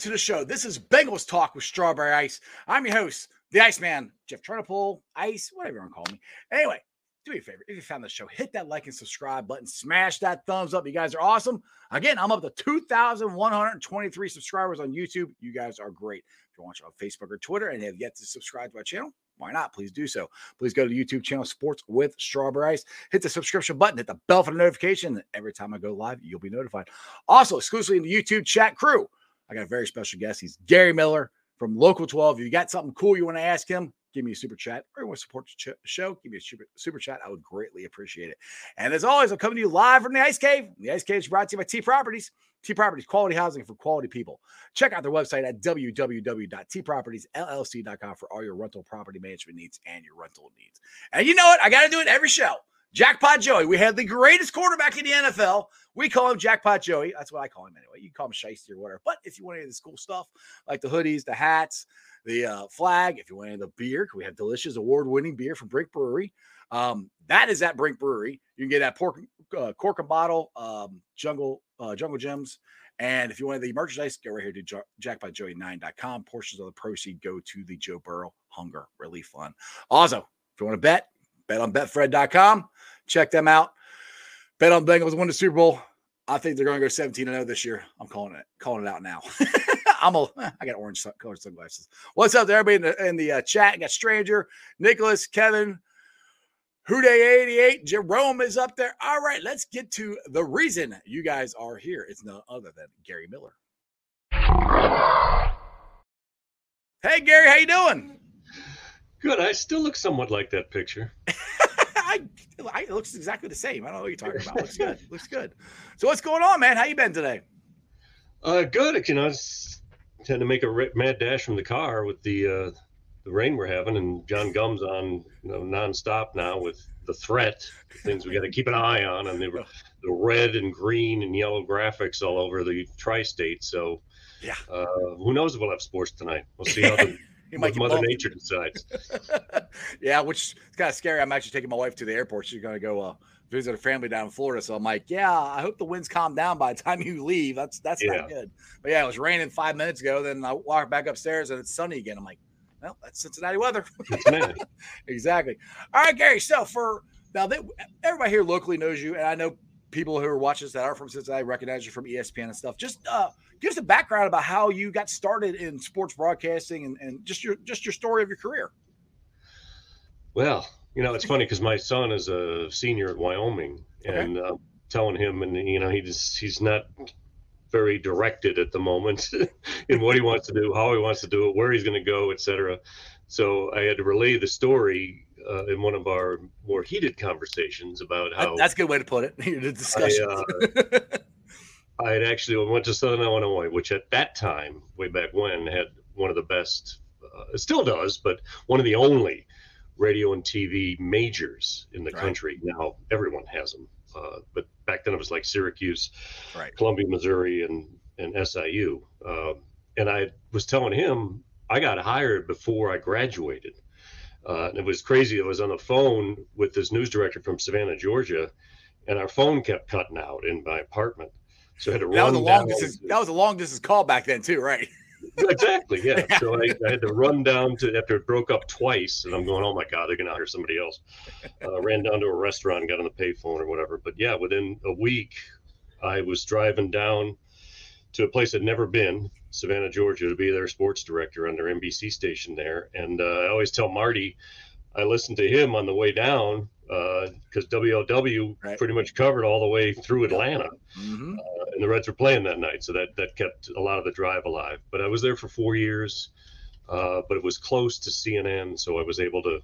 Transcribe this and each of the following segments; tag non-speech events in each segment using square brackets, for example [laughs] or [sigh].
to the show. This is Bengals Talk with Strawberry Ice. I'm your host, the Iceman, Jeff Turnipole, Ice, whatever you want to call me. Anyway, do me a favor. If you found the show, hit that like and subscribe button. Smash that thumbs up. You guys are awesome. Again, I'm up to 2,123 subscribers on YouTube. You guys are great. If you're watching on Facebook or Twitter and have yet to subscribe to my channel, why not? Please do so. Please go to the YouTube channel Sports with Strawberry Ice. Hit the subscription button, hit the bell for the notification. Every time I go live, you'll be notified. Also, exclusively in the YouTube chat crew, I got a very special guest. He's Gary Miller from Local 12. If you got something cool you want to ask him, give me a super chat or you want to support the show, give me a super, super chat. I would greatly appreciate it. And as always, I'm coming to you live from the Ice Cave. The Ice Cave is brought to you by T Properties. T Properties, quality housing for quality people. Check out their website at www.tpropertiesllc.com for all your rental property management needs and your rental needs. And you know what? I got to do it every show. Jackpot Joey. We had the greatest quarterback in the NFL. We call him Jackpot Joey. That's what I call him anyway. You call him Shiesty or whatever. But if you want any of this cool stuff, like the hoodies, the hats, the uh, flag, if you want any of the beer, we have delicious award-winning beer from Brink Brewery. Um, that is at Brink Brewery. You can get that pork, uh, cork and bottle, um, jungle, uh, jungle gems. And if you want the merchandise, go right here to jo- jackpotjoey9.com. Portions of the proceed go to the Joe Burrow Hunger Relief Fund. Also, if you want to bet, bet on betfred.com. Check them out. Bet on Bengals win the Super Bowl. I think they're going to go 17 0 this year. I'm calling it, calling it out now. [laughs] I'm a, I got orange colored sunglasses. What's up to everybody in the, in the uh, chat? I got Stranger, Nicholas, Kevin, Houday88, Jerome is up there. All right, let's get to the reason you guys are here. It's none other than Gary Miller. Hey, Gary, how you doing? Good. I still look somewhat like that picture. [laughs] I, I, it looks exactly the same. I don't know what you're talking about. Looks good. looks good. So what's going on, man? How you been today? Uh, good. You know, I was had to make a mad dash from the car with the uh, the rain we're having, and John Gumm's on you know nonstop now with the threat, the things we got to keep an eye on, and the the red and green and yellow graphics all over the tri-state. So, Yeah. uh, who knows if we'll have sports tonight? We'll see how the, You get Mother bumped. Nature decides. [laughs] yeah, which is kind of scary. I'm actually taking my wife to the airport. She's going to go uh, visit her family down in Florida. So I'm like, yeah, I hope the winds calm down by the [laughs] time you leave. That's that's Yeah. not good. But yeah, it was raining five minutes ago. Then I walk back upstairs and it's sunny again. I'm like, well, that's Cincinnati weather. [laughs] Exactly. All right, Gary. So for now, they, everybody here locally knows you, and I know people who are watching us that are from Cincinnati recognize you from ESPN and stuff. Just uh, give us a background about how you got started in sports broadcasting and, and just your just your story of your career. Well, you know, it's funny because my son is a senior at Wyoming, Okay. and uh, telling him, and you know, he just he's not very directed at the moment [laughs] in what he wants to do, how he wants to do it, where he's going to go, etc. So I had to relay the story uh, in one of our more heated conversations about how that's a good way to put it. [laughs] the discussion. uh, [laughs] I had actually went to Southern Illinois, which at that time, way back when, had one of the best, uh, it still does, but one of the only radio and TV majors in the Right. country. Now everyone has them, uh, but back then it was like Syracuse, right. Columbia, Missouri, and and SIU. Um, and I was telling him I got hired before I graduated. Uh, and it was crazy. I was on the phone with this news director from Savannah, Georgia, and our phone kept cutting out in my apartment. So I had to That was run a long down. distance. That was a long distance call back then too, right? exactly, yeah. [laughs] So I, I had to run down to after it broke up twice, and I'm going, oh my god, they're gonna hire somebody else. Uh, ran down to a restaurant, got on the payphone or whatever. But yeah, within a week, I was driving down to a place I'd never been, Savannah, Georgia, to be their sports director on their NBC station there. And uh, I always tell Marty, I listened to him on the way down because WLW Right. pretty much covered all the way through Atlanta, Mhm. uh, and the Reds were playing that night, so that that kept a lot of the drive alive. But I was there for four years, uh, but it was close to CNN, so I was able to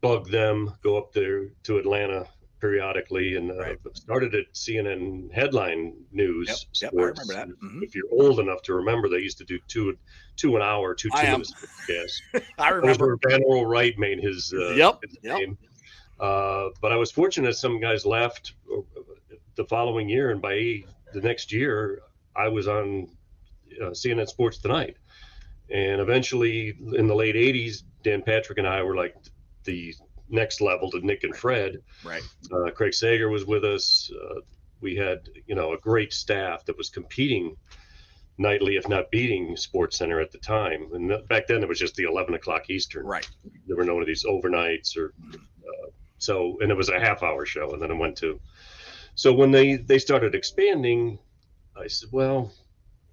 bug them, go up there to Atlanta periodically, and uh, Right. started at CNN headline news. Yep, yep, I remember that. Mhm. If you're old enough to remember, they used to do two two an hour, two two minutes. Yes, I [laughs] remember. Van Earl Wright made his, uh, Yep, his yep. name. Uh, but I was fortunate some guys left uh, the following year, and by the next year, I was on uh, CNN Sports Tonight. And eventually, in the late '80s, Dan Patrick and I were like the next level to Nick and Fred. Right. Uh, Craig Sager was with us. Uh, we had, you know, a great staff that was competing nightly, if not beating Sports Center at the time. And th- back then, it was just the 11 o'clock Eastern. Right. There were none of these overnights or uh, so. And it was a half hour show, and then it went to. So when they they started expanding, I said, well,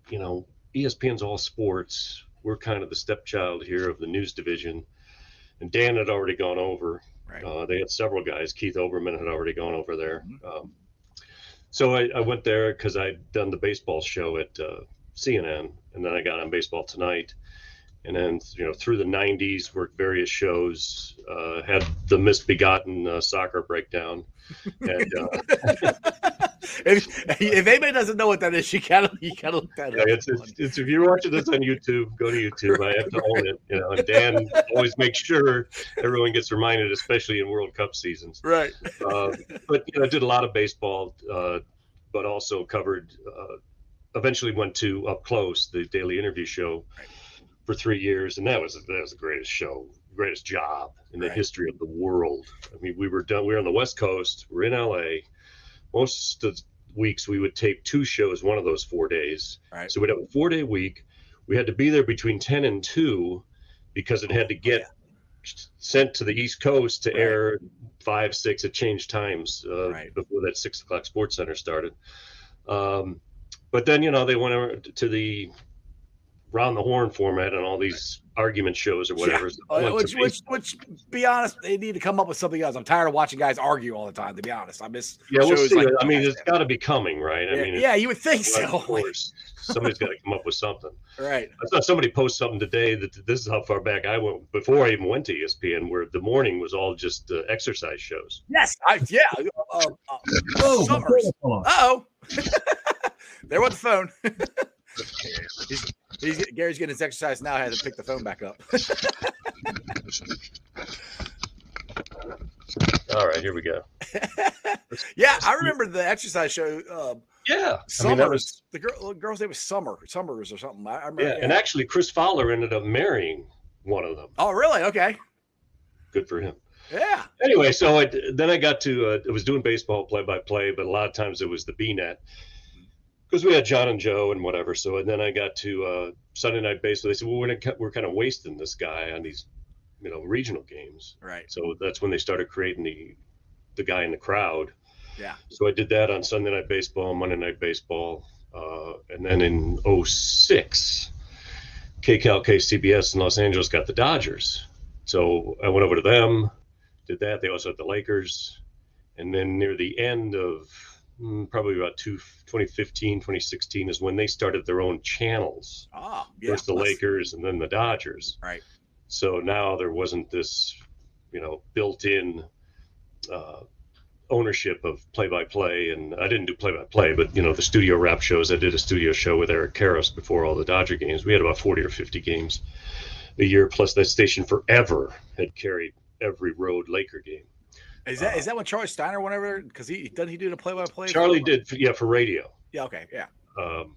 you know, ESPN's all sports. We're kind of the stepchild here of the news division. And Dan had already gone over. Right. Uh, they had several guys. Keith Olbermann had already gone over there. Mhm. Um, so I, I went there because I'd done the baseball show at uh, CNN, and then I got on Baseball Tonight. And then, you know, through the 90s, worked various shows, uh, had the misbegotten uh, soccer breakdown. And uh, [laughs] if, if anybody doesn't know what that is, you gotta you gotta look that yeah, up. it's, it's, it's, if you're watching this on YouTube, go to YouTube. I have to own it. You know, and Dan always makes sure everyone gets reminded, especially in World Cup seasons. right. uh, but you know, I did a lot of baseball, uh, but also covered. Uh, eventually, went to Up Close, the daily interview show, Right. For three years, and that was that was the greatest show, greatest job in the Right. history of the world. I mean, we were done. We were on the West Coast. We're in LA. Most of the weeks we would tape two shows, one of those four days. Right. So we'd have a four day week. We had to be there between ten and two because it had to get yeah. sent to the East Coast to Right. air five, six. It changed times uh, Right. before that six o'clock Sports Center started. Um, but then you know they went over to the round the horn format and all these argument shows or whatever. So I Uh, which, which, which, be honest, they need to come up with something else. I'm tired of watching guys argue all the time. To be honest, I miss. yeah, we'll shows see. like I mean, it's got to be coming, right? I yeah, mean, yeah, you would think so. Of course, somebody's got to come up with something. [laughs] right. I saw somebody post something today that this is how far back I went before I even went to ESPN, where the morning was all just uh, exercise shows. Yes. I, yeah. Uh, uh, Oh, Summers. hold on. oh. [laughs] there went the phone. [laughs] he's, he's, Gary's getting his exercise now. I Had to pick the phone back up. [laughs] All right, here we go. [laughs] yeah, I remember the exercise show. Uh, Yeah, I Summers. mean that was the girl. The girl's name was Summer. Summers or something. I, I remember. yeah, and actually Chris Fowler ended up marrying one of them. oh, really? Okay. Good for him. Yeah. Anyway, so I, then I got to uh, I was doing baseball play by play, but a lot of times it was the B net because we had John and Joe and whatever. So and then I got to uh, Sunday night baseball. They said, well, we're gonna, we're kind of wasting this guy on these you know regional games. Right. So that's when they started creating the the guy in the crowd. Yeah. So I did that on Sunday night baseball, Monday night baseball, uh, and then in 06, KCAL KCBS in Los Angeles got the Dodgers. So I went over to them, did that. They also had the Lakers, and then near the end of probably about two, 2015, 2016 is when they started their own channels. Oh, yeah. First the Lakers and then the Dodgers. Right. So now there wasn't this, you know, built-in uh, ownership of play-by-play, and I didn't do play-by-play, but you know, the studio rap shows. I did a studio show with Eric Karros before all the Dodger games. We had about forty or fifty games a year, plus that station forever had carried every road Laker game. Is that is that when Charlie Steiner went over? Because he doesn't he do the play by play? Charlie did, yeah, for radio. Yeah. Okay. Yeah. Um,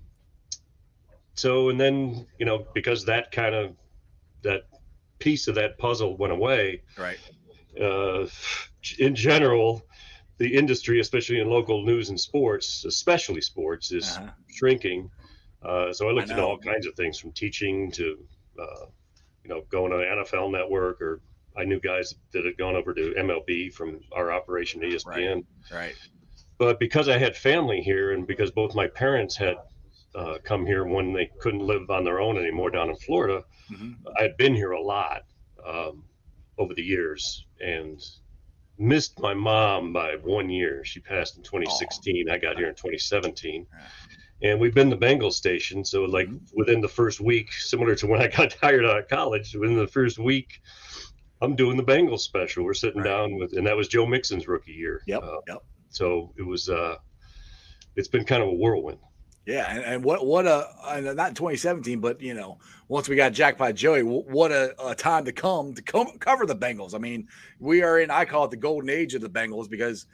so and then you know because that kind of that piece of that puzzle went away Right. uh, in general the industry especially in local news and sports especially sports is Uh-huh. shrinking uh, so i looked I into all kinds of things from teaching to uh, you know going to nfl network or i knew guys that had gone over to mlb from our operation espn Right. right. but because I had family here and because both my parents had uh, come here when they couldn't live on their own anymore down in Florida, Mhm. I had been here a lot um, over the years, and missed my mom by one year. She passed in 2016. I got here in 2017. And we've been the Bengal station. So, like, Mhm. within the first week, similar to when I got [laughs] tired out of college, within the first week, I'm doing the Bengals special. We're sitting Right. down with, and that was Joe Mixon's rookie year. Yep. Uh, yep. so it was, uh, it's been kind of a whirlwind. Yeah, and, and what what a and not in 2017, but you know, once we got Jackpot Joey, what a, a time to come to come cover the Bengals. I mean, we are in I call it the golden age of the Bengals because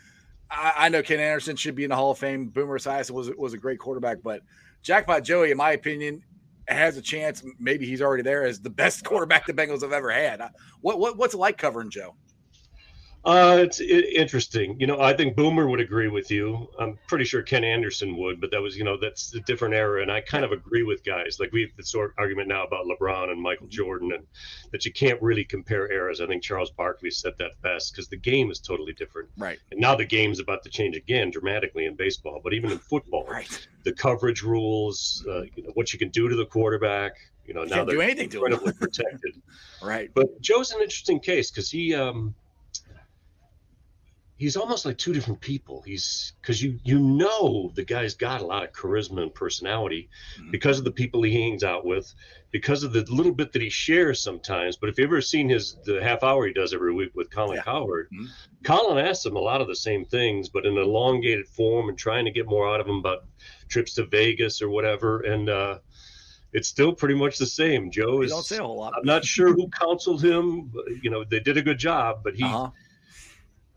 I, I know Ken Anderson should be in the Hall of Fame. Boomer Esiason was was a great quarterback, but Jackpot Joey, in my opinion, has a chance. Maybe he's already there as the best [laughs] quarterback the Bengals have ever had. What what what's it like covering Joe? Uh, it's i interesting. You know, I think Boomer would agree with you. I'm pretty sure Ken Anderson would, but that was, you know, that's a different era. And I kind of agree with guys. Like we have this sort of argument now about LeBron and Michael Jordan and that you can't really compare eras. I think Charles Barkley said that best because the game is totally different. Right, And now the game's about to change again dramatically in baseball, but even in football, right. the coverage rules, uh, you know, what you can do to the quarterback, you know, You now can't do they're anything to him. incredibly protected. [laughs] Right. But Joe's an interesting case because he um he's almost like two different people. He's because you you know the guy's got a lot of charisma and personality Mhm. because of the people he hangs out with, because of the little bit that he shares sometimes. But if you've ever seen his the half hour he does every week with Colin Yeah. Cowherd, Mhm. Colin asks him a lot of the same things, but in elongated form and trying to get more out of him about trips to Vegas or whatever. And uh it's still pretty much the same. Joe is don't say a whole lot. I'm not sure who counseled him. but, You know, they did a good job, but he Uh-huh.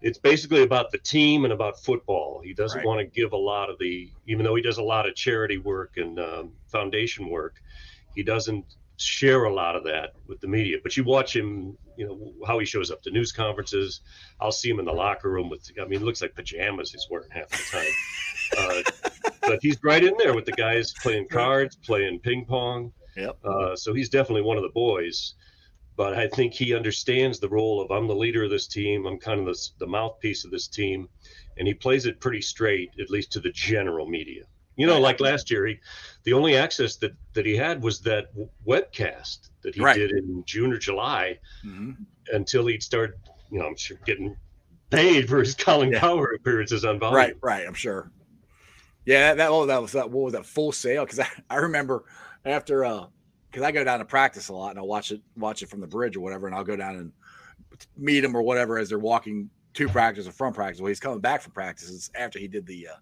It's basically about the team and about football. He doesn't Right. want to give a lot of the, even though he does a lot of charity work and um, foundation work, he doesn't share a lot of that with the media. But you watch him, you know, how he shows up to news conferences. I'll see him in the locker room with, I mean, it looks like pajamas he's wearing half the time. [laughs] Uh, but he's right in there with the guys playing cards, playing ping pong. Yep. Uh, so he's definitely one of the boys. But I think he understands the role of I'm the leader of this team. I'm kind of the, the mouthpiece of this team, and he plays it pretty straight, at least to the general media. You know, like last year, he, the only access that that he had was that webcast that he Right. did in June or July Mhm. until he'd start, you know, I'm sure getting paid for his Colin Yeah. Cowherd appearances on volume. Right, right. I'm sure. Yeah, that oh, that was that. What was that Full Send? Because I, I remember after uh, because I go down to practice a lot and I'll watch it watch it from the bridge or whatever, and I'll go down and meet him or whatever as they're walking to practice or from practice. Well, he's coming back from practices after he did the uh,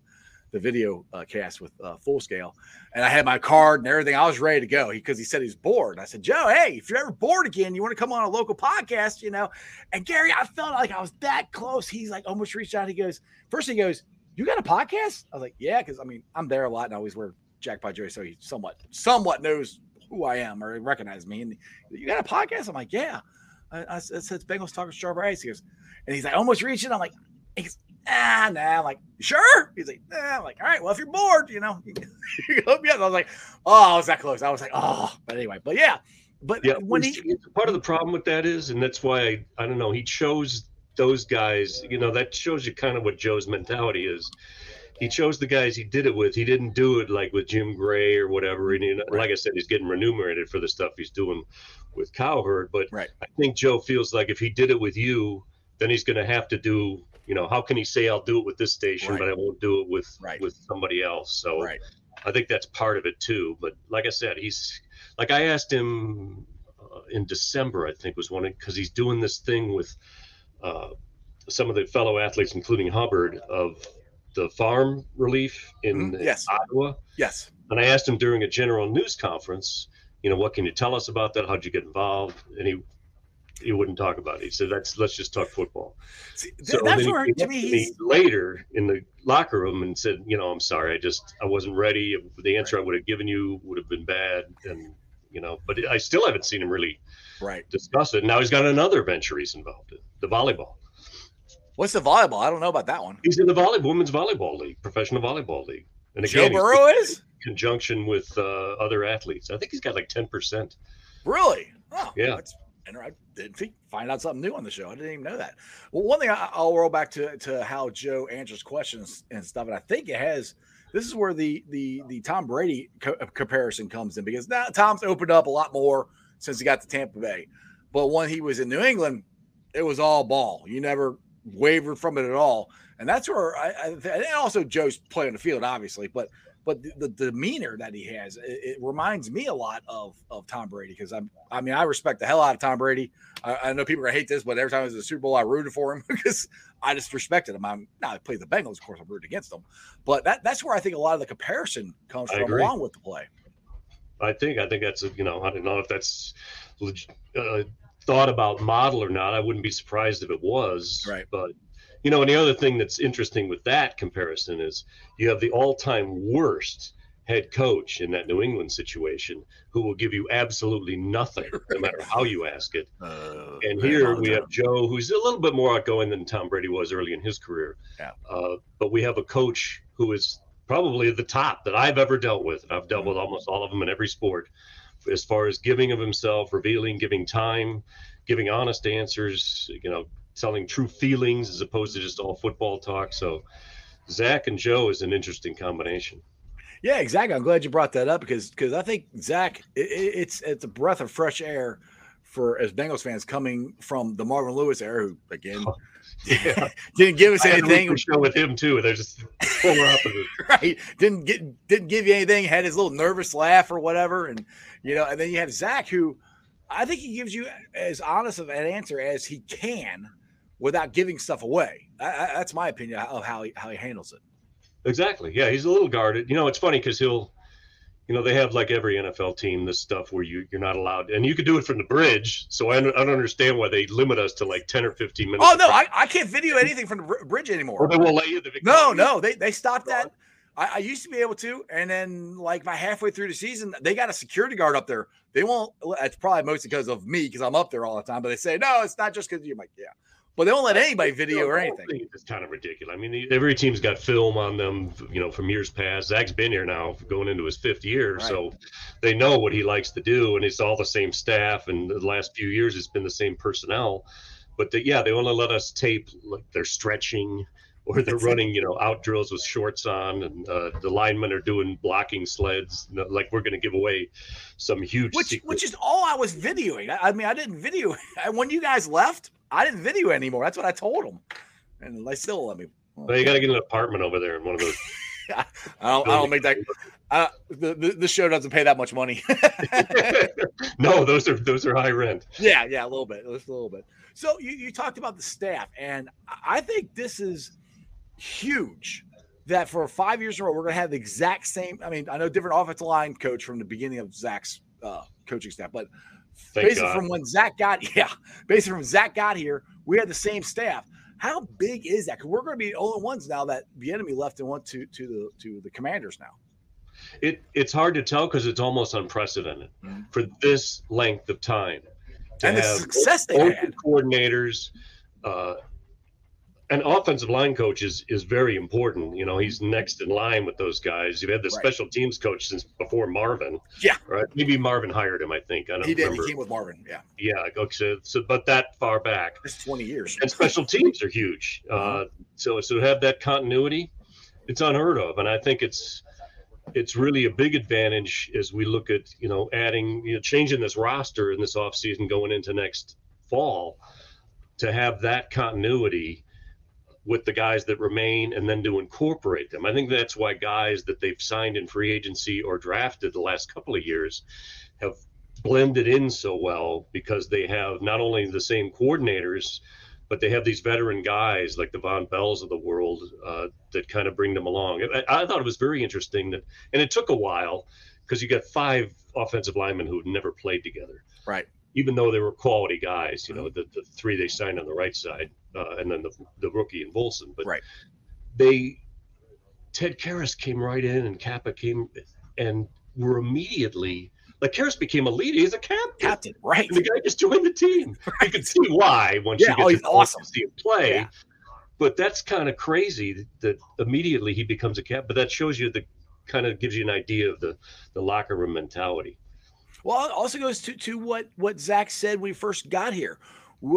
the video uh, cast with uh, Full Send, and I had my card and everything. I was ready to go because he said he's bored. I said, Joe, hey, if you're ever bored again, you want to come on a local podcast, you know? And Gary, I felt like I was that close. He's like almost reached out. He goes, first he goes, you got a podcast? I was like, yeah, because I mean, I'm there a lot and I always wear Jackpot Joey, so he somewhat somewhat knows who I am or recognize me. And you got a podcast? I'm like, yeah. I, I said, it's Bengals talking strawberry ice. He goes, and he's like, almost reaching. I'm like, he's ah, nah. I'm like, sure? He's like, nah. I'm like, all right, well, if you're bored, you know, [laughs] you can hook me up. I was like, oh, I was that close. I was like, oh, but anyway, but yeah, but Yeah, when he, part of the problem with that is, and that's why I, I don't know, he chose those guys. You know, that shows you kind of what Joe's mentality is. He chose the guys he did it with. He didn't do it like with Jim Gray or whatever. And you know, like I said, he's getting remunerated for the stuff he's doing with Cowherd. But Right. I think Joe feels like if he did it with you, then he's going to have to do. You know, how can he say I'll do it with this station, Right. but I won't do it with Right. with somebody else? So right, I think that's part of it too. But like I said, he's like I asked him uh, in December, I think was one because he's doing this thing with uh, some of the fellow athletes, including Hubbard, of the farm relief in Mhm, yes. Ottawa. yes, And I asked him during a general news conference, you know, what can you tell us about that? How'd you get involved? And he he wouldn't talk about it. He said, "That's let's just talk football." See, So that's where to up me later in the locker room and said, "You know, I'm sorry. I just I wasn't ready. The answer I would have given you would have been bad." And you know, but I still haven't seen him really right. discuss it. Now he's got another venture he's involved in, the volleyball. What's the volleyball? I don't know about that one. He's in the volleyball, women's volleyball league, professional volleyball league. And again, he's Burrow is in conjunction with uh, other athletes. I think he's got like ten percent. really. Oh, Yeah. That's, and I didn't think, find out something new on the show. I didn't even know that. Well, one thing I, I'll roll back to to how Joe answers questions and stuff, and I think it has. This is where the the the Tom Brady co- comparison comes in because now Tom's opened up a lot more since he got to Tampa Bay, but when he was in New England, it was all ball. You never wavered from it at all. And that's where I, I and also Joe's play on the field, obviously, but but the, the demeanor that he has, it, it reminds me a lot of of Tom Brady because I'm I mean I respect the hell out of Tom Brady. I, I know people are gonna hate this, but every time it was a Super Bowl, I rooted for him [laughs] because I just respected him. I'm now I play the Bengals, of course, I'm rooting against them, but that that's where I think a lot of the comparison comes I from, agree. along with the play. I think I think that's a, you know I don't know if that's leg- uh, thought about model or not. I wouldn't be surprised if it was. Right. But you know, and the other thing that's interesting with that comparison is you have the all-time worst head coach in that New England situation who will give you absolutely nothing [laughs] no matter how you ask it. Uh, And here we have Joe, who's a little bit more outgoing than Tom Brady was early in his career. Yeah. Uh, but we have a coach who is probably the top that I've ever dealt with. And I've dealt with almost all of them in every sport as far as giving of himself, revealing, giving time, giving honest answers, you know, telling true feelings as opposed to just all football talk. So Zac and Joe is an interesting combination. Yeah, exactly. I'm glad you brought that up because because I think Zac, it, it- it's it's a breath of fresh air for as Bengals fans coming from the Marvin Lewis era, who again Yeah. didn't give us I anything, show with him too. They're just polar opposites. [laughs] right? Didn't get didn't give you anything. Had his little nervous laugh or whatever, and you know, and then you have Zac, who I think he gives you as honest of an answer as he can without giving stuff away. I, I, that's my opinion of how he how he handles it. Exactly. Yeah, he's a little guarded. You know, it's funny because he'll, you know, they have like every NFL team this stuff where you you're not allowed, and you could do it from the bridge. So I don't, I don't understand why they limit us to like ten or fifteen minutes. Oh no. I, I can't video anything from the bridge anymore. Or they won't let you. They- No, no, they they stopped that. I, I used to be able to, and then like by halfway through the season, they got a security guard up there. They won't. It's probably mostly because of me, because I'm up there all the time. But they say no, it's not just because you're like yeah. But they won't let anybody video or anything. It's kind of ridiculous. I mean, every team's got film on them, you know, from years past. Zac's been here now, going into his fifth year, Right. so they know what he likes to do, and it's all the same staff. And the last few years, it's been the same personnel. But the, yeah, they only let us tape like they're stretching [laughs] or they're running, you know, out drills with shorts on, and uh, the linemen are doing blocking sleds. Like we're going to give away some huge Which secret. which is all I was videoing. I, I mean, I didn't video [laughs] when you guys left. I didn't video anymore. That's what I told them, and they still let me. Well, you got to get an apartment over there in one of those. [laughs] I don't, I don't make that. Uh, the, the the show doesn't pay that much money. [laughs] [laughs] no, those are those are high rent. Yeah, yeah, a little bit, just a little bit. So you, you talked about the staff, and I think this is huge. That for five years in a row, we're going to have the exact same. I mean, I know different offensive line coach from the beginning of Zac's uh, coaching staff, but Thank basically God. from when Zac got, [laughs] yeah, basically from Zac got here, we had the same staff. How big is that? Because we're going to be the only ones now that the enemy left and went to to the to the Commanders now. It it's hard to tell because it's almost unprecedented Mhm. for this length of time And the success they had. coordinators. Uh, an offensive line coach is is very important. You know, he's next in line with those guys. You've had the Right. special teams coach since before Marvin. Yeah. Right. Maybe Marvin hired him. I think. I don't He did. remember. He came with Marvin. Yeah, yeah. Okay. So, so, but that far back. it's twenty years. and special [laughs] teams are huge. Uh, so so to have that continuity, it's unheard of, and I think it's it's really a big advantage as we look at you know adding you know changing this roster in this offseason going into next fall to have that continuity with the guys that remain and then to incorporate them. I think that's why guys that they've signed in free agency or drafted the last couple of years have blended in so well because they have not only the same coordinators but they have these veteran guys like the Vonn Bells of the world uh, that kind of bring them along. I, I thought it was very interesting that, and it took a while because you got five offensive linemen who had never played together, Right. even though they were quality guys. You know, the, the three they signed on the right side, uh, and then the, the rookie in Volson. But Right. they, Ted Karras came right in, and Cappa came, and were immediately like Karras became a leader. He's a captain. Captain, right? And the guy just joined the team. [laughs] You can see why once Yeah, you get oh, to he's know awesome. see him play. Yeah. But that's kind of crazy that immediately he becomes a cap. But that shows you the kind of gives you an idea of the the locker room mentality. Well, it also goes to to what what Zac said when we first got here.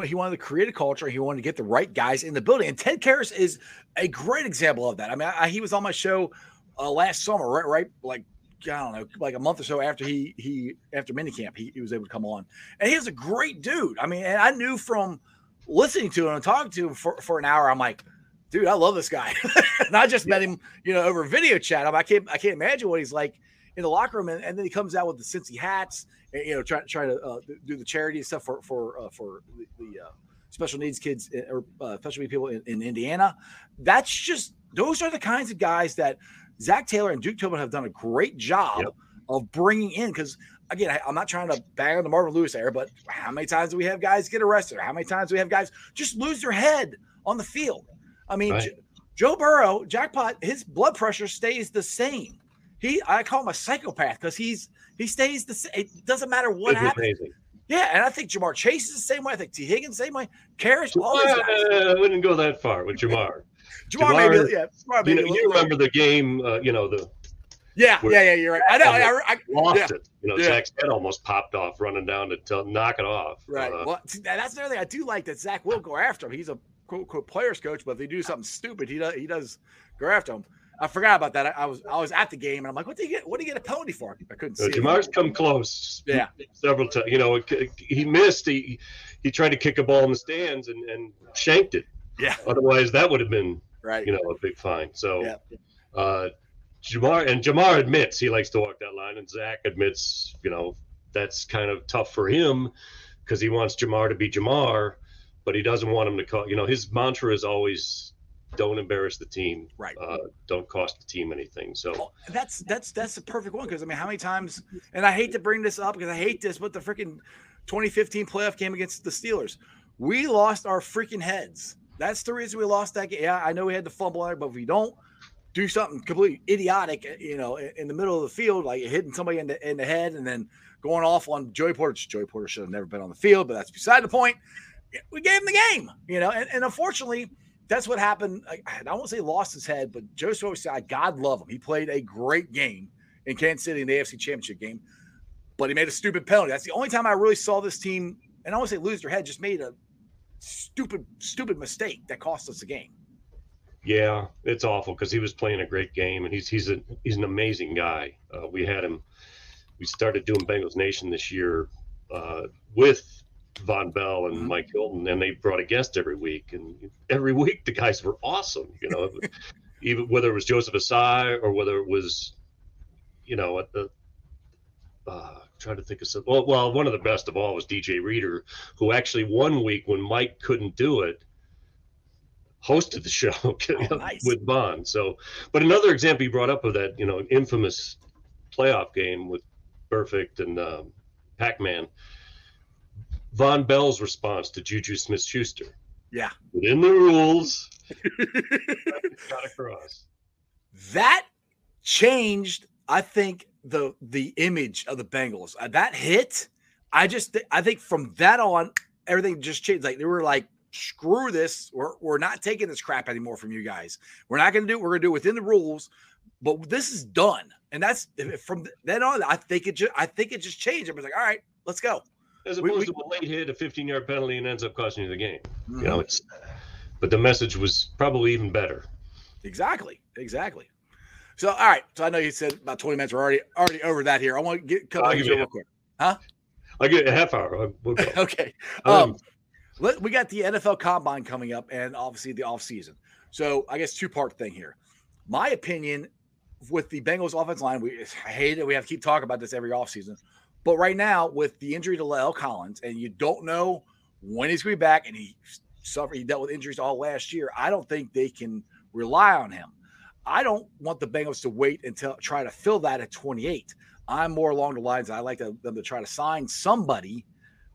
He wanted to create a culture. He wanted to get the right guys in the building, and Ted Karras is a great example of that. I mean, I, he was on my show uh, last summer, right? Right, like I don't know, like a month or so after he he after minicamp, he, he was able to come on, and he was a great dude. I mean, and I knew from listening to him and talking to him for, for an hour, I'm like, dude, I love this guy. [laughs] and I just met him, you know, over video chat. I'm, I can't, I can't imagine what he's like in the locker room. And, and then he comes out with the Cincy hats, and, you know, trying trying to uh, do the charity stuff for for uh, for the, the uh, special needs kids uh, or uh, special needs people in, in Indiana. That's just those are the kinds of guys that Zac Taylor and Duke Tobin have done a great job Yep. of bringing in because again, I, I'm not trying to bang on the Marvin Lewis era, but how many times do we have guys get arrested? How many times do we have guys just lose their head on the field? I mean, Right. Jo- Joe Burrow, jackpot, his blood pressure stays the same. He, I call him a psychopath because he's he stays the same. It doesn't matter what It's happens. amazing. Yeah, and I think Ja'Marr Chase is the same way. I think Tee Higgins same way. Karras, all these guys. I wouldn't go that far with Ja'Marr. [laughs] Ja'Marr, Ja'Marr, maybe, yeah, Ja'Marr you, know, you remember the game? Uh, you know, the Yeah, yeah, yeah. You're right. I know. I, I, lost Yeah. it. You know, Yeah. Zac's head almost popped off running down to tell, knock it off. Right. Uh, well, that's another thing I do like that Zac will go after him. He's a quote unquote players coach, but if they do something stupid, he does he does go after him. I forgot about that. I, I was I was at the game and I'm like, what did you get? What did you get a penalty for? I couldn't see. uh, it. Ja'Marr's come close. Yeah. Several times. You know, he missed. He he tried to kick a ball in the stands and, and shanked it. Yeah. Otherwise, that would have been Right. you know a big fine. So. Yeah. Uh, Ja'Marr and Ja'Marr admits he likes to walk that line, and Zac admits, you know, that's kind of tough for him because he wants Ja'Marr to be Ja'Marr, but he doesn't want him to call. You know, his mantra is always, "Don't embarrass the team. Right. Uh, don't cost the team anything." So Well, that's that's that's the perfect one because I mean, how many times? And I hate to bring this up because I hate this, but the freaking 2015 playoff game against the Steelers, we lost our freaking heads. That's the reason we lost that game. Yeah, I know we had the fumble on it, but if we don't do something completely idiotic, you know, in in the middle of the field, like hitting somebody in the in the head and then going off on Joey Porter. Joey Porter should have never been on the field, but that's beside the point. We gave him the game, you know, and, and unfortunately, that's what happened. I, I won't say lost his head, but Joe Ossai, God love him. He played a great game in Kansas City in the AFC Championship game, but he made a stupid penalty. That's the only time I really saw this team, and I won't say lose their head, just made a stupid, stupid mistake that cost us the game. yeah, it's awful because he was playing a great game, and he's he's a he's an amazing guy. Uh, we had him. We started doing Bengals Nation this year uh, with Vonn Bell and. Mike Hilton, and they brought a guest every week, and every [laughs] week the guys were awesome. You know, [laughs] even whether it was Joseph Ossai or whether it was, you know, at the. Uh, trying to think of some. Well, well, one of the best of all was DJ Reader, who actually one week when Mike couldn't do it, hosted the show [laughs] Oh, nice. with Vonn. So, but another example you brought up of that, you know, infamous playoff game with Burfict and um, Pac-Man. Vonn Bell's response to Juju Smith-Schuster. Yeah. Within the rules. [laughs] got across. that changed i think the the image of the bengals. Uh, that hit i just thi- i think from that on everything just changed. Like they were like screw this. We're, we're not taking this crap anymore from you guys. We're not going to do it. We're going to do it within the rules. But this is done. And that's from then on i think it just i think it just changed. Everybody's like all right let's go As opposed we- to a late hit, a 15-yard penalty, and ends up costing you the game. Mm-hmm. You know, it's. But the message was probably even better. Exactly. Exactly. So, all right. So I know you said about 20 minutes. We're already already over that here. I want to get a couple I'll things give you real quick. I get a half hour. We'll. [laughs] Okay. Um, Um, let, we got the NFL Combine coming up, and obviously the off season. So I guess two part thing here. My opinion with the Bengals offense line, we I hate it. We have to keep talking about this every offseason. But right now, with the injury to La'el Collins, and you don't know when he's going to be back, and he suffered, he dealt with injuries all last year. I don't think they can rely on him. I don't want the Bengals to wait until try to fill that at 28. I'm more along the lines. I like to, them to try to sign somebody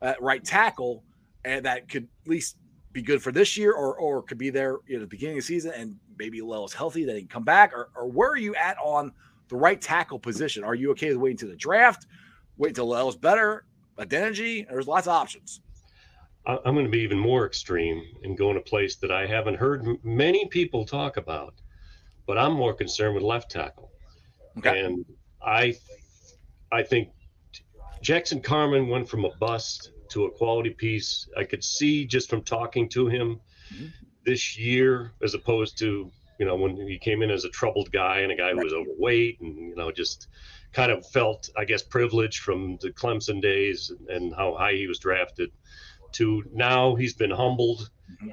at right tackle, and that could at least be good for this year, or or could be there you know, at the beginning of the season, and maybe La'el's healthy, then he can come back, or or where are you at on the right tackle position? Are you okay with waiting to the draft? Wait until La'el's better, identity? There's lots of options. I'm going to be even more extreme and go in a place that I haven't heard m- many people talk about, but I'm more concerned with left tackle. Okay. And I, I think Jackson Carman went from a bust to a quality piece. I could see just from talking to him Mhm. this year, as opposed to you know when he came in as a troubled guy and a guy who was overweight and you know just kind of felt I guess privileged from the Clemson days and, and how high he was drafted. to now he's been humbled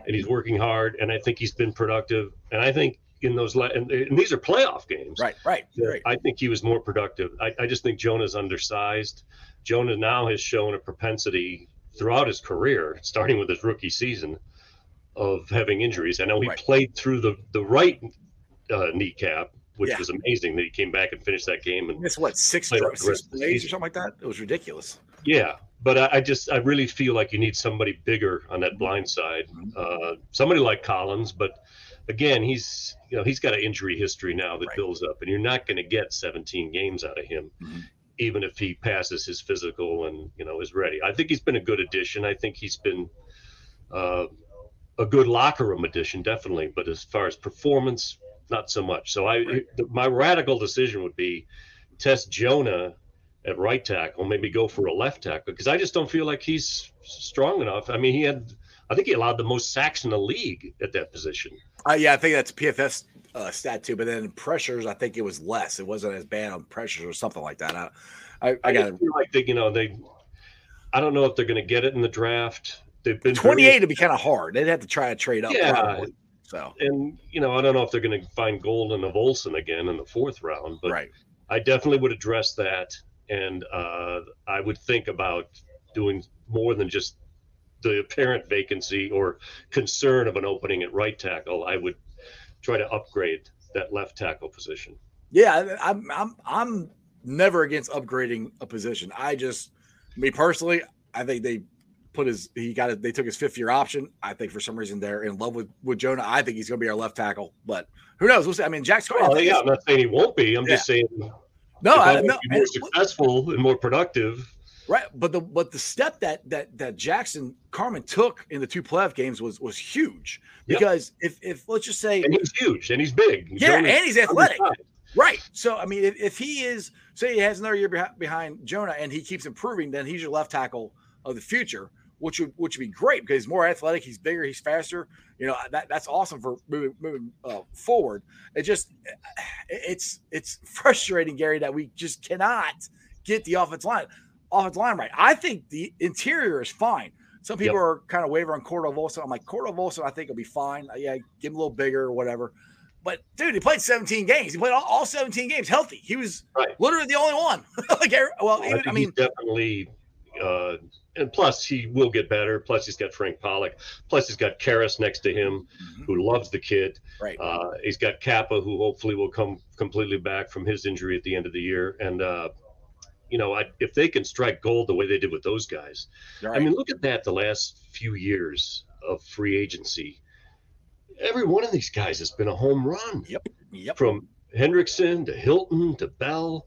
and he's working hard, and I think he's been productive. And I think in those la- and, and these are playoff games. Right, right, right. I think he was more productive. I, I just think Jonah's undersized. Jonah now has shown a propensity throughout his career, starting with his rookie season, of having injuries. I know he Right. played through the the right uh, kneecap, which Yeah. was amazing that he came back and finished that game. And It's what six, Played dro- out the six rest of the plays or something like that. It was ridiculous. yeah, but I, I just I really feel like you need somebody bigger on that blind side. Uh, somebody like Collins, but again, he's you know he's got an injury history now that Right. builds up, and you're not going to get 17 games out of him, Mhm. even if he passes his physical and you know is ready. I think he's been a good addition. I think he's been uh, a good locker room addition, definitely. But as far as performance, not so much. So I Right. my radical decision would be test Jonah at right tackle, maybe go for a left tackle because I just don't feel like he's strong enough. I mean, he had, I think he allowed the most sacks in the league at that position. Uh, yeah, I think that's PFF uh, stat too. But then pressures, I think it was less. It wasn't as bad on pressures or something like that. I, I, I I got like they, you know, they, I don't know if they're going to get it in the draft. They've been very- 28 would be kind of hard. They'd have to try to trade up. Yeah. probably. So and you know, I don't know if they're going to find gold in the Volson again in the fourth round, but right. I definitely would address that, and uh, I would think about doing more than just the apparent vacancy or concern of an opening at right tackle. I would try to upgrade that left tackle position. Yeah, I'm I'm I'm never against upgrading a position. I just me personally, I think they put his he got it. They took his fifth year option. I think for some reason they're in love with with Jonah. I think he's going to be our left tackle, but who knows? We'll see. I mean, Jack Scar. Well, yeah, I'm not saying he won't be. I'm just saying no, I, no, more successful and more productive. right. But the but the step that that that Jackson Carman took in the two playoff games was was huge Yeah. because if if let's just say And he's huge and he's big. yeah, and he's athletic. Right. So I mean, if, if he is say he has another year behind Jonah and he keeps improving, then he's your left tackle of the future, which would which would be great because he's more athletic, he's bigger, he's faster. You know that that's awesome for moving moving uh, forward. It just eh, eh, it's it's [laughs] frustrating, Gary, that we just cannot get the offense line offense line right. I think the interior is fine. Some people Yep. are kind of wavering on Cordell Volson. I'm like Cordell Volson, I think will be fine. Uh, yeah, give him a little bigger or whatever. But dude, he played 17 games. He played all, all 17 games healthy. He was Right. literally the only one. [laughs] like, every- well, I, even, think I mean, definitely, uh, and plus he will get better. Plus he's got Frank Pollack. Plus he's got Karras next to him, who loves the kid. right. Uh, he's got Cappa, who hopefully will come completely back from his injury at the end of the year. And uh, you know, I, if they can strike gold the way they did with those guys, right. I mean, look at that. The last few years of free agency, every one of these guys has been a home run Yep. yep. from Hendrickson to Hilton to Bell,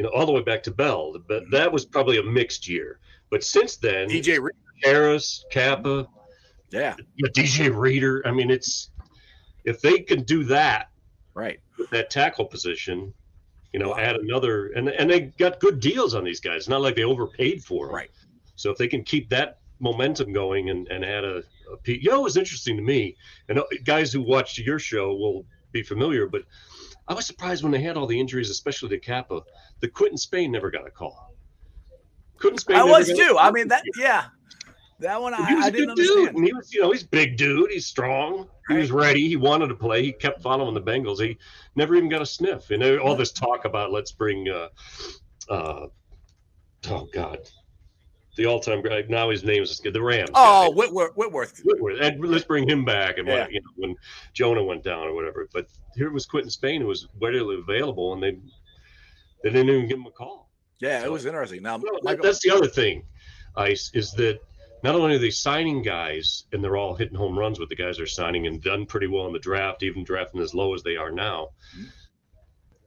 you know, all the way back to Bell. But that was probably a mixed year. But since then, DJ Reed. Harris, Cappa, Yeah. DJ Reader. I mean, it's if they can do that Right. with that tackle position, you know, Wow. add another, and and they got good deals on these guys. It's not like they overpaid for them. Right. So if they can keep that momentum going and, and add a, a you know, it was interesting to me, and uh, guys who watched your show will be familiar, but I was surprised when they had all the injuries, especially to Cappa, that Quinton Spain never got a call. Quinton Spain. I never was got a too. I mean, that, yeah. That one I, he was I a didn't good dude, and he was, you know, he's big dude. He's strong. He was ready. He wanted to play. He kept following the Bengals. He never even got a sniff. And all this talk about let's bring, uh, uh, oh God, the all-time great. Now his name is the Rams. Oh, guy. Whitworth. Whitworth. Whitworth. And let's bring him back. And Yeah. what, you know, when Jonah went down or whatever. But here was Quinton Spain, who was readily available, and they they didn't even give him a call. Yeah, it was interesting. Now, Well, Michael, that's the other thing, Ice, is that not only are they signing guys and they're all hitting home runs with the guys they're signing and done pretty well in the draft, even drafting as low as they are now. Mhm.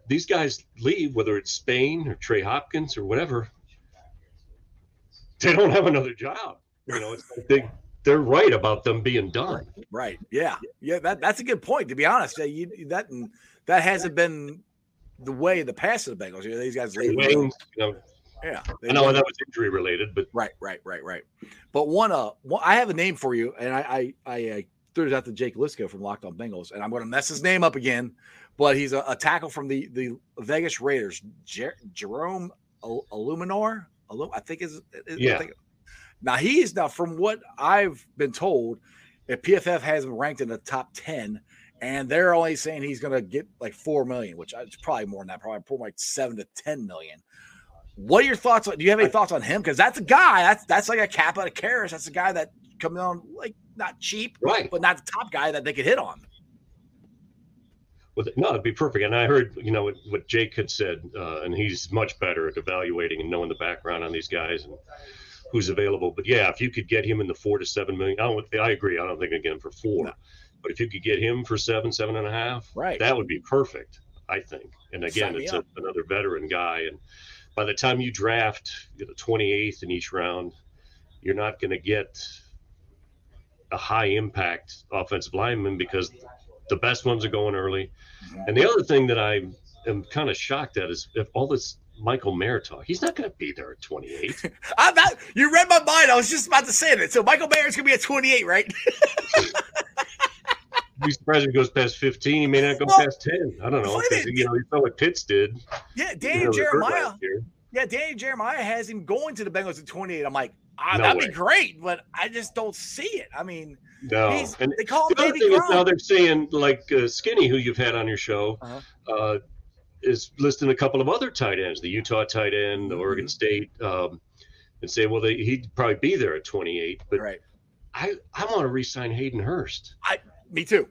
These guys leave, whether it's Spain or Trey Hopkins or whatever, they don't have another job. You know, it's like they they're right about them being done. right. Yeah. Yeah. That, that's a good point, to be honest. You, that, that hasn't been the way in the past of the Bengals. You know, these guys leave. You know, Yeah. I know that was injury related, but Right, right, right, right. But one, uh, one, I have a name for you, and I, I, I uh, threw it out to Jake Liscow from Locked On Bengals, and I'm going to mess his name up again. But he's a, a tackle from the the Vegas Raiders, Jer- Jerome Eluemunor. I think is, Yeah. think- Now he is now, from what I've been told, if PFF has him ranked in the top ten, and they're only saying he's going to get like four million, which uh, is probably more than that, probably, probably like seven to ten million. What are your thoughts? On, do you have any thoughts on him? Because that's a guy. That's that's like a cap out of Karras. That's a guy that coming on like not cheap, Right. but not the top guy that they could hit on. Well, no, it'd be perfect. And I heard, you know, what, what Jake had said, uh, and he's much better at evaluating and knowing the background on these guys and who's available. But yeah, if you could get him in the four to seven million, I, don't, I agree. I don't think him for four, No. but if you could get him for seven, seven and a half, Right. that would be perfect. I think. And again, it's a, another veteran guy, and by the time you draft, you know, twenty eighth in each round, you're not going to get a high impact offensive lineman because the best ones are going early. And the other thing that I am kind of shocked at is if all this Michael Mayer talk, he's not going to be there at 28. [laughs] I, that, you read my mind. I was just about to say that. So Michael Mayer is going to be at 28, right? [laughs] Be surprised if he goes past 15. He may not go Well, past 10. I don't know. wait a 'cause, minute. you know, he felt like Pitts did. Yeah, you Danny know, Jeremiah. Yeah, Danny Jeremiah has him going to the Bengals at 28. I'm like, ah, No that'd way. be great, but I just don't see it. I mean, No. And they call him the other Baby thing is now Gronk. they're saying, like uh, Skinny, who you've had on your show, Uh-huh. uh, is listing a couple of other tight ends, the Utah tight end, the Oregon Mhm. State, um, and say, well, they, he'd probably be there at 28. But Right. I, I want to re-sign Hayden Hurst. I, me too.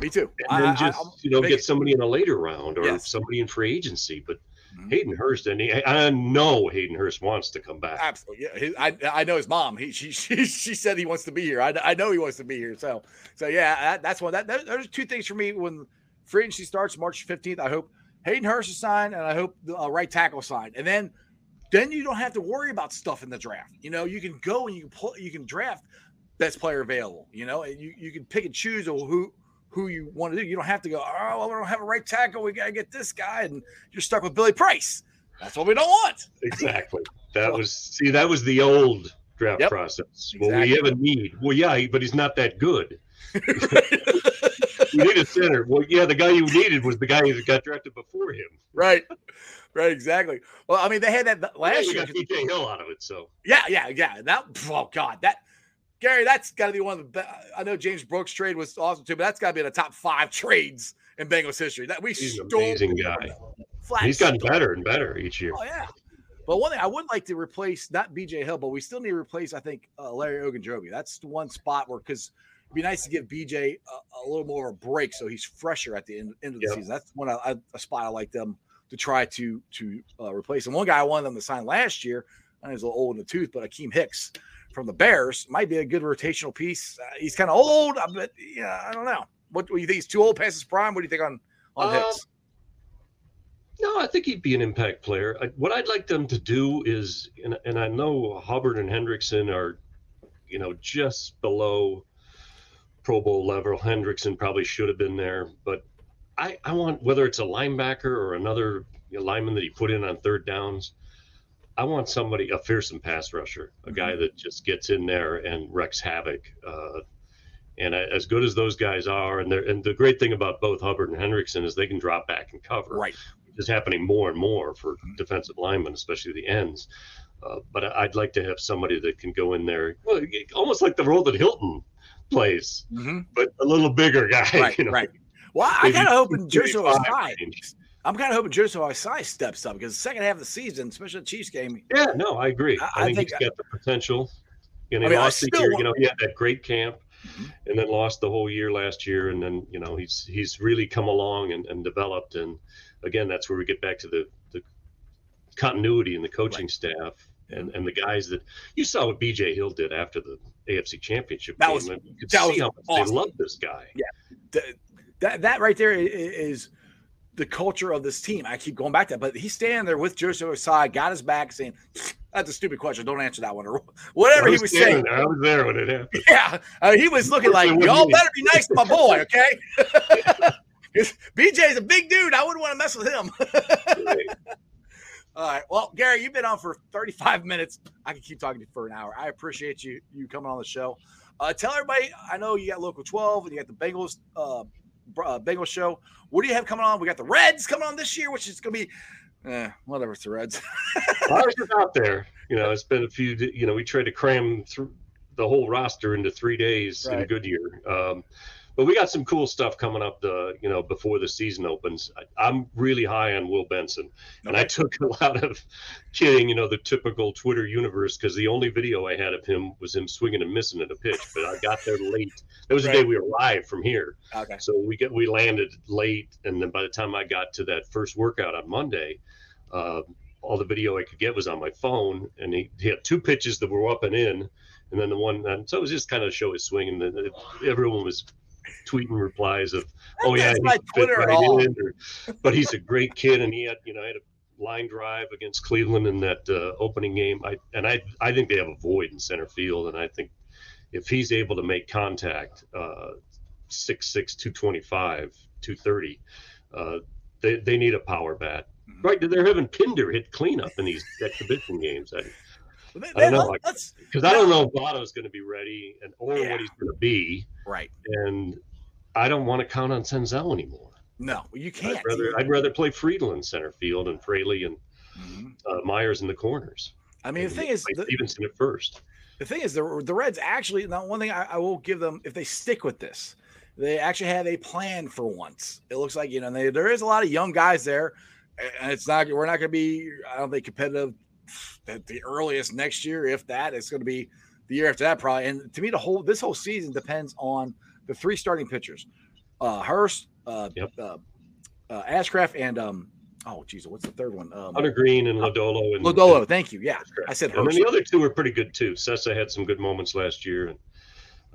Me too. and I- then I- just I'm you know get somebody in a later round or Yes. somebody in free agency. But Mhm. Hayden Hurst, and he, I know Hayden Hurst wants to come back. Absolutely. Yeah. His, I, I know his mom. He, she, [laughs] she, she said he wants to be here. I, I know he wants to be here. So, so yeah, that, that's one. That, that there's two things for me when free agency starts March 15th. I hope Hayden Hurst is signed, and I hope the uh, right tackle signed, and then then you don't have to worry about stuff in the draft. You know, you can go and you can pull, you can draft best player available. You know, and you you can pick and choose who who you want to do. You don't have to go. Oh, well, we don't have a right tackle. We gotta get this guy, and you're stuck with Billy Price. That's what we don't want. Exactly. [laughs] That was see that was the old draft Yep. process. Well, Exactly. we have a need. Well, yeah, but he's not that good. [laughs] We need a center. Well, yeah, the guy you needed was the guy who got drafted before him. right, right, exactly. Well, I mean, they had that last you year. got BJ Hill out of it, so Yeah, yeah, yeah. That oh god, that Gary, that's got to be one of the best. I know James Brooks trade was awesome too, but that's got to be in the top five trades in Bengals history. That we he's an stole amazing guy. He's gotten stole. better and better each year. Oh yeah. But one thing I would like to replace, not BJ Hill, but we still need to replace, I think, uh, Larry Ogunjobi. That's the one spot where, because it'd be nice to give BJ a, a little more of a break so he's fresher at the end, end of the Yep. season. That's one I, I- a spot I like them to try to to uh, replace. And one guy I wanted them to sign last year, I know he's a little old in the tooth, but Akiem Hicks from the Bears might be a good rotational piece. Uh, he's kind of old, uh, but yeah, I don't know. What do you think? He's too old past his prime. What do you think on on Uh, Hicks? No, I think he'd be an impact player. I, what I'd like them to do is, and, and I know Hubbard and Hendrickson are, you know, just below Pro Bowl level. Hendrickson probably should have been there, but I, I want whether it's a linebacker or another lineman that he put in on third downs. I want somebody a fearsome pass rusher, a guy that just gets in there and wrecks havoc. Uh, and as good as those guys are, and they're, and the great thing about both Hubbard and Hendrickson is they can drop back and cover Right. is happening more and more for defensive linemen, especially the ends. Uh, but I'd like to have somebody that can go in there, well, almost like the role that Hilton plays, Mhm. but a little bigger guy. [laughs] Right, you know, right. Well, I gotta Joseph 235 range. I'm kind of hoping Joseph Ossai steps up because the second half of the season, especially the Chiefs game, Yeah, no, I agree. I- I, I think, think- he's got the potential. And I he mean, I lost the year, want- you know, he had that great camp Mhm. and then lost the whole year last year. And then, you know, he's he's really come along and, and developed. And again, that's where we get back to the, the continuity in the coaching staff and, and the guys that you saw what BJ Hill did after the AFC championship That game. was- you could that see was how much awesome. they love this guy. th- that that right there i- i- is the culture of this team. I keep going back to that, but he's standing there with Joseph Ossai, got his back, saying, "That's a stupid question. Don't answer that one," or [laughs] whatever he was saying. there. I was there when it happened. [laughs] Yeah, uh, he was looking like, "Y'all better be nice to my boy, okay?" [laughs] BJ's a big dude. I wouldn't want to mess with him. All right. Well, Gary, you've been on for 35 minutes. I can keep talking to you for an hour. I appreciate you you coming on the show. Uh, tell everybody. I know you got local 12 and you got the Bengals uh, uh, Bengals show. What do you have coming on? We got the Reds coming on this year, which is going to be, eh, whatever. It's the Reds. [laughs] Ours is out there. You know, it's been a few. You know, we tried to cram through the whole roster into three days in Right. Goodyear. Um, but we got some cool stuff coming up. The you know before the season opens, I, I'm really high on Will Benson, and I took a lot of kidding. You know, the typical Twitter universe because the only video I had of him was him swinging and missing at a pitch. But I got there late. That was the day we arrived from here. okay. So we get we landed late, and then by the time I got to that first workout on Monday, uh, all the video I could get was on my phone, and he, he had two pitches that were up and in, and then the one, and so it was just kind of show his swing, and then it, everyone was tweeting replies of, "Oh yeah, That's he fit right all. in," or, but he's a great kid, and he had you know I had a line drive against Cleveland in that uh, opening game. I and I I think they have a void in center field, and I think if he's able to make contact, uh, 6'6", 225, 230, uh, they, they need a power bat. Mhm. Right, they're having Pinder hit cleanup in these exhibition games. I, I don't know, let- like- because I don't know if Votto's going to be ready and or Yeah. what he's going to be, right. and I don't want to count on Senzel anymore. No, you can't. I'd rather I'd rather play Friedland center field and Fraley and Mhm. uh, Myers in the corners. I mean, the thing is, the, Stephenson at first. the thing is, the, the Reds actually. Now, one thing I, I will give them, if they stick with this, they actually have a plan for once. It looks like you know they, there is a lot of young guys there, and it's not. We're not going to be. I don't think competitive at the earliest next year, if that. It's going to be the year after that, probably. And to me, the whole this whole season depends on the three starting pitchers: uh, Hurst, uh, Yep. uh, uh, Ashcraft, and um. Oh, geez, what's the third one? Um, Hunter Greene and Lodolo and Lodolo. Thank you. Yeah. I said And then Hurst. the other two were pretty good too. Cessa had some good moments last year, and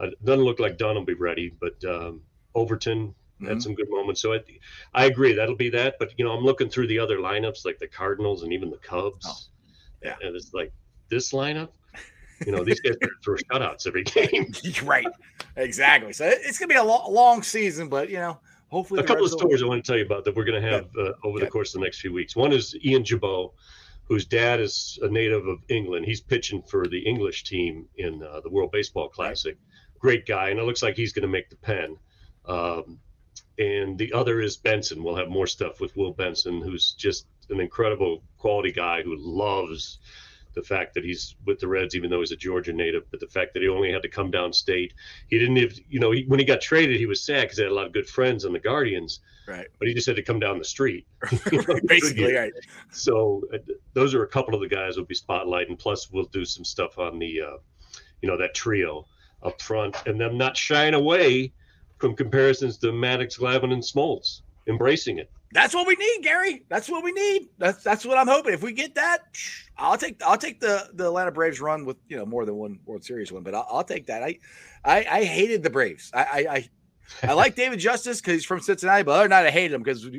uh, it doesn't look like Dunn will be ready, but um, Overton had some good moments. So I, I agree that'll be that. But you know, I'm looking through the other lineups like the Cardinals and even the Cubs. Oh, yeah. and it's like this lineup. You know, these guys throw shutouts every game. [laughs] right. Exactly. So it's gonna be a lo- long season, but you know, hopefully a couple of Reds will- stories I want to tell you about that we're going to have uh, over the course of the next few weeks. One is Ian Gibaut, whose dad is a native of England. He's pitching for the English team in uh, the World Baseball Classic. Great guy, and it looks like he's going to make the pen. Um, and the other is Benson. We'll have more stuff with Will Benson, who's just an incredible quality guy who loves the fact that he's with the Reds, even though he's a Georgia native, but the fact that he only had to come down state. He didn't even, you know, he, when he got traded, he was sad because he had a lot of good friends on the Guardians, right. but he just had to come down the street. [laughs] [laughs] You know, Basically, right. So uh, those are a couple of the guys we'll be spotlighting. Plus, we'll do some stuff on the, uh, you know, that trio up front, and them not shying away from comparisons to Maddox, Glavine, and Smoltz, embracing it. That's what we need, Gary. That's what we need. That's that's what I'm hoping. If we get that, I'll take I'll take the the Atlanta Braves run with you know more than one World Series win, but I'll, I'll take that. I, I I hated the Braves. I I I, I like [laughs] David Justice because he's from Cincinnati, but other than that, I hated him because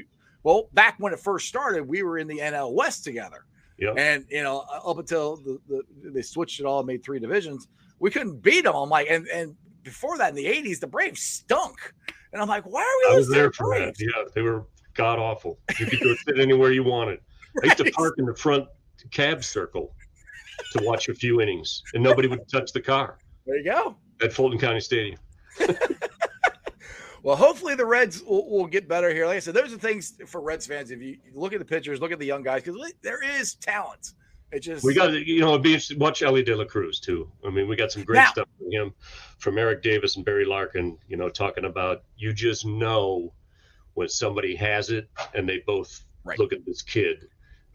well, back when it first started, we were in the NL West together. Yeah. And you know, uh, up until the, the they switched it all and made three divisions, we couldn't beat them. I'm like, and and before that in the '80s, the Braves stunk, and I'm like, why are we I was losing there the for that. Braves? Yeah, they were god awful. You could go sit anywhere you wanted. I used to park in the front cab circle to watch a few innings, and nobody would touch the car There you go. at Fulton County Stadium. [laughs] Well, hopefully the Reds will, will get better here. Like I said, those are things for Reds fans. If you look at the pitchers, look at the young guys, because there is talent. It just We got you know, be. Watch Elly De La Cruz too. I mean, we got some great Now- stuff from him, from Eric Davis and Barry Larkin. You know, talking about you just know when somebody has it, and they both Right. look at this kid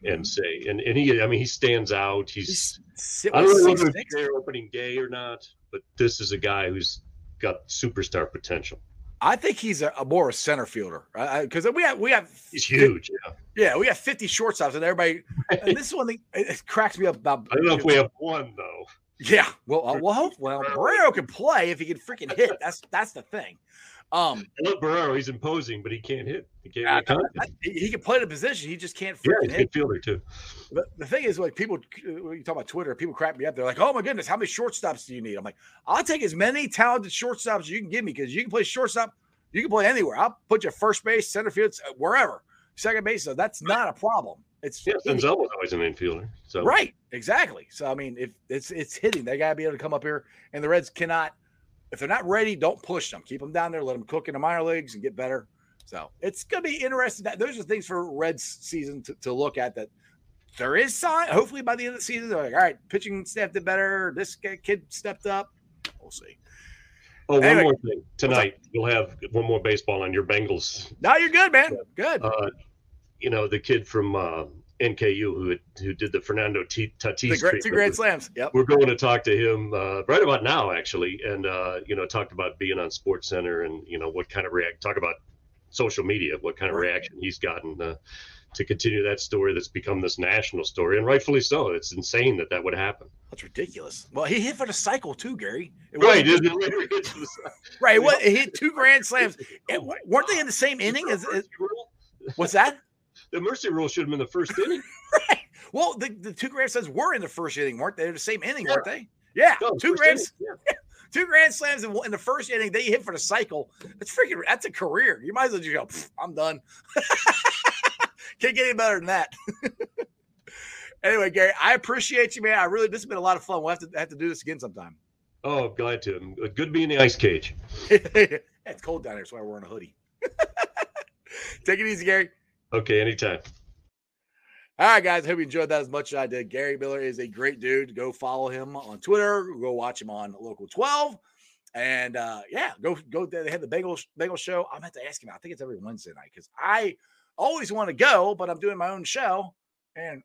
and say, and and he, I mean, he stands out. He's, he's I don't know whether it's their opening day or not, but this is a guy who's got superstar potential. I think he's a, a more a center fielder because we have we have He's huge. Yeah. yeah we have 50 shortstops and everybody and this is one thing it, it cracks me up about I don't know if we have one though. yeah well uh, well hope well Barrero can play if he can freaking hit that's that's the thing um I love Barrero. He's imposing, but he can't hit. He can't make contact. he, can play the position he just can't Yeah, he's a good fielder too. But the thing is, like people, when you talk about Twitter, people crap me up. They're like, "Oh my goodness, how many shortstops do you need?" I'm like, "I'll take as many talented shortstops as you can give me because you can play shortstop, you can play anywhere. I'll put you first base, center field, wherever, second base. So that's not a problem. It's Yeah. Senzel was always an infielder. So right, exactly. So I mean, if it's it's hitting, they got to be able to come up here, and the Reds cannot if they're not ready, don't push them. Keep them down there. Let them cook in the minor leagues and get better. So it's going to be interesting. That those are things for Reds season to, to look at. That there is sign. Hopefully by the end of the season, they're like, all right, pitching staff did better. This kid stepped up. We'll see. Oh, one Anyway. more thing. Tonight you'll have one more baseball on your Bengals. Now you're good, man. Good. Uh, you know the kid from uh, NKU who who did the Fernando T- the Tatis great, two grand slams. Yep. We're going to talk to him uh, right about now, actually, and uh, you know, talked about being on Sports Center and you know what kind of react. Talk about social media, what kind of Right. reaction he's gotten uh, to continue that story that's become this national story, and rightfully so. It's insane that that would happen. That's ridiculous. Well, he hit for the cycle too, Gary. It Right? isn't it? [laughs] right. What he hit two grand slams. [laughs] Weren't they in the same inning? As, as what's that? The mercy rule should have been the first inning. [laughs] Right. Well, the, the two grand slams were in the first inning, weren't they? They're the same inning, weren't they? Yeah, No, two grand, yeah. [laughs] two grand slams in, in the first inning. They hit for the cycle. That's freaking. That's a career. You might as well just go. I'm done. [laughs] Can't get any better than that. anyway, Gary, I appreciate you, man. I really. This has been a lot of fun. We'll have to have to do this again sometime. Oh, glad to. Uh, good being in the ice cage. it's cold down here, so I'm wearing a hoodie. Take it easy, Gary. Okay, anytime. All right, guys. Hope you enjoyed that as much as I did. Gary Miller is a great dude. Go follow him on Twitter. Go watch him on Local 12. And uh, yeah, go go. They had the Bagel Bengals show. I'm meant to ask him. I think it's every Wednesday night because I always want to go, but I'm doing my own show. And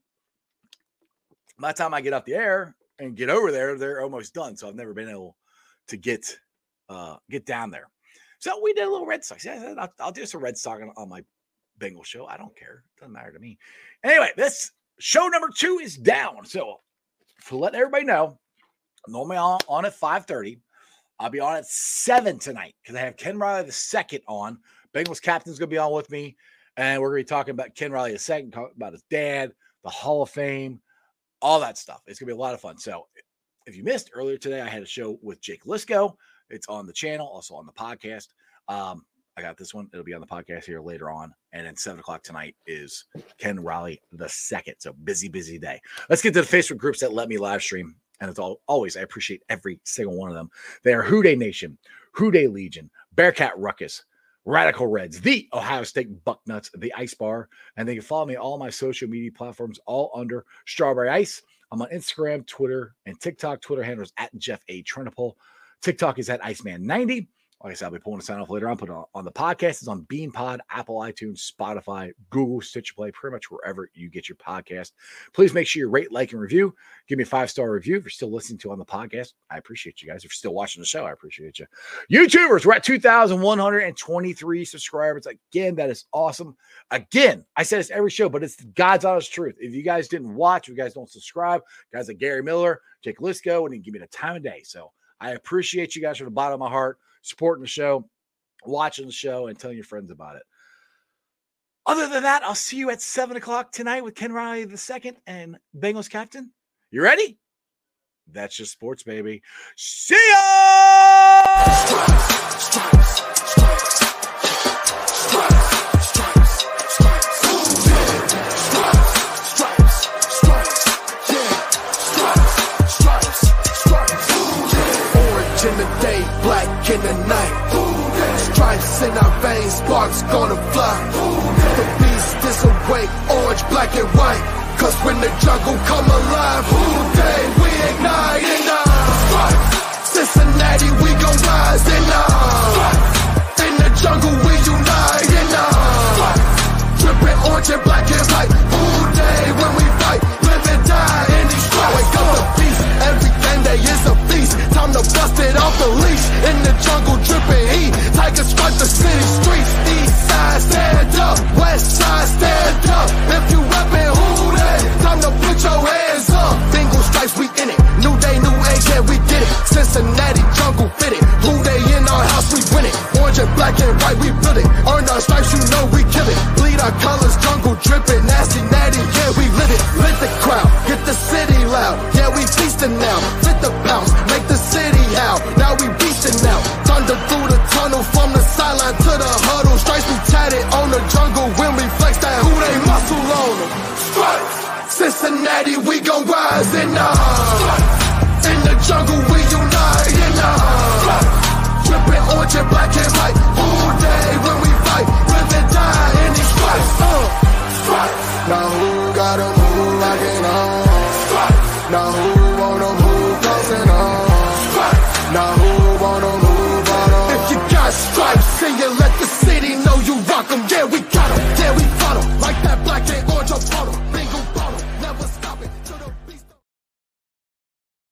by the time I get off the air and get over there, they're almost done. So I've never been able to get uh, get down there. So we did a little Red Sox. Yeah, I'll, I'll do some Red Sox on, on my Bengal show. I don't care. Doesn't matter to me. Anyway, this show number two is down. So to let everybody know, I'm normally on, on at 5:30. I'll be on at seven tonight because I have Ken Riley the second on. Bengals captain's gonna be on with me, and we're gonna be talking about Ken Riley the second, talk about his dad, the Hall of Fame, all that stuff. It's gonna be a lot of fun. So if you missed earlier today, I had a show with Jake Liscow. It's on the channel, also on the podcast. Um, I got this one. It'll be on the podcast here later on. And then seven o'clock tonight is Ken Riley the second. So busy, busy day. Let's get to the Facebook groups that let me live stream. And it's all always, I appreciate every single one of them. They are Who Dey Nation, Who Dey Legion, Bearcat Ruckus, Radical Reds, the Ohio State Bucknuts, the Ice Bar. And they can follow me all my social media platforms, all under Strawberry Ice. I'm on Instagram, Twitter, and TikTok. Twitter handles at Jeff A. Trenopole. TikTok is at Iceman90. Like I said, I'll be pulling a sign off later on. Put on, on the podcast. It's on BeanPod, Apple, iTunes, Spotify, Google, Stitcher Play, pretty much wherever you get your podcast. Please make sure you rate, like, and review. Give me a five star review if you're still listening to on the podcast. I appreciate you guys. If you're still watching the show, I appreciate you. YouTubers, we're at 2,123 subscribers. Again, that is awesome. Again, I say this every show, but it's God's honest truth. If you guys didn't watch, if you guys don't subscribe, guys like Gary Miller, Jake Liscow, and he give me the time of day. So I appreciate you guys from the bottom of my heart supporting the show, watching the show, and telling your friends about it. Other than that, I'll see you at seven o'clock tonight with Ken Riley the second and Bengals captain. You ready? That's just sports, baby. See ya! In the night. Stripes in our veins, sparks gonna fly. The beast is awake, orange, black and white. Cause when the jungle come alive, who dey we ignite and uh, Cincinnati, we gon' rise and uh, black and white, we build it.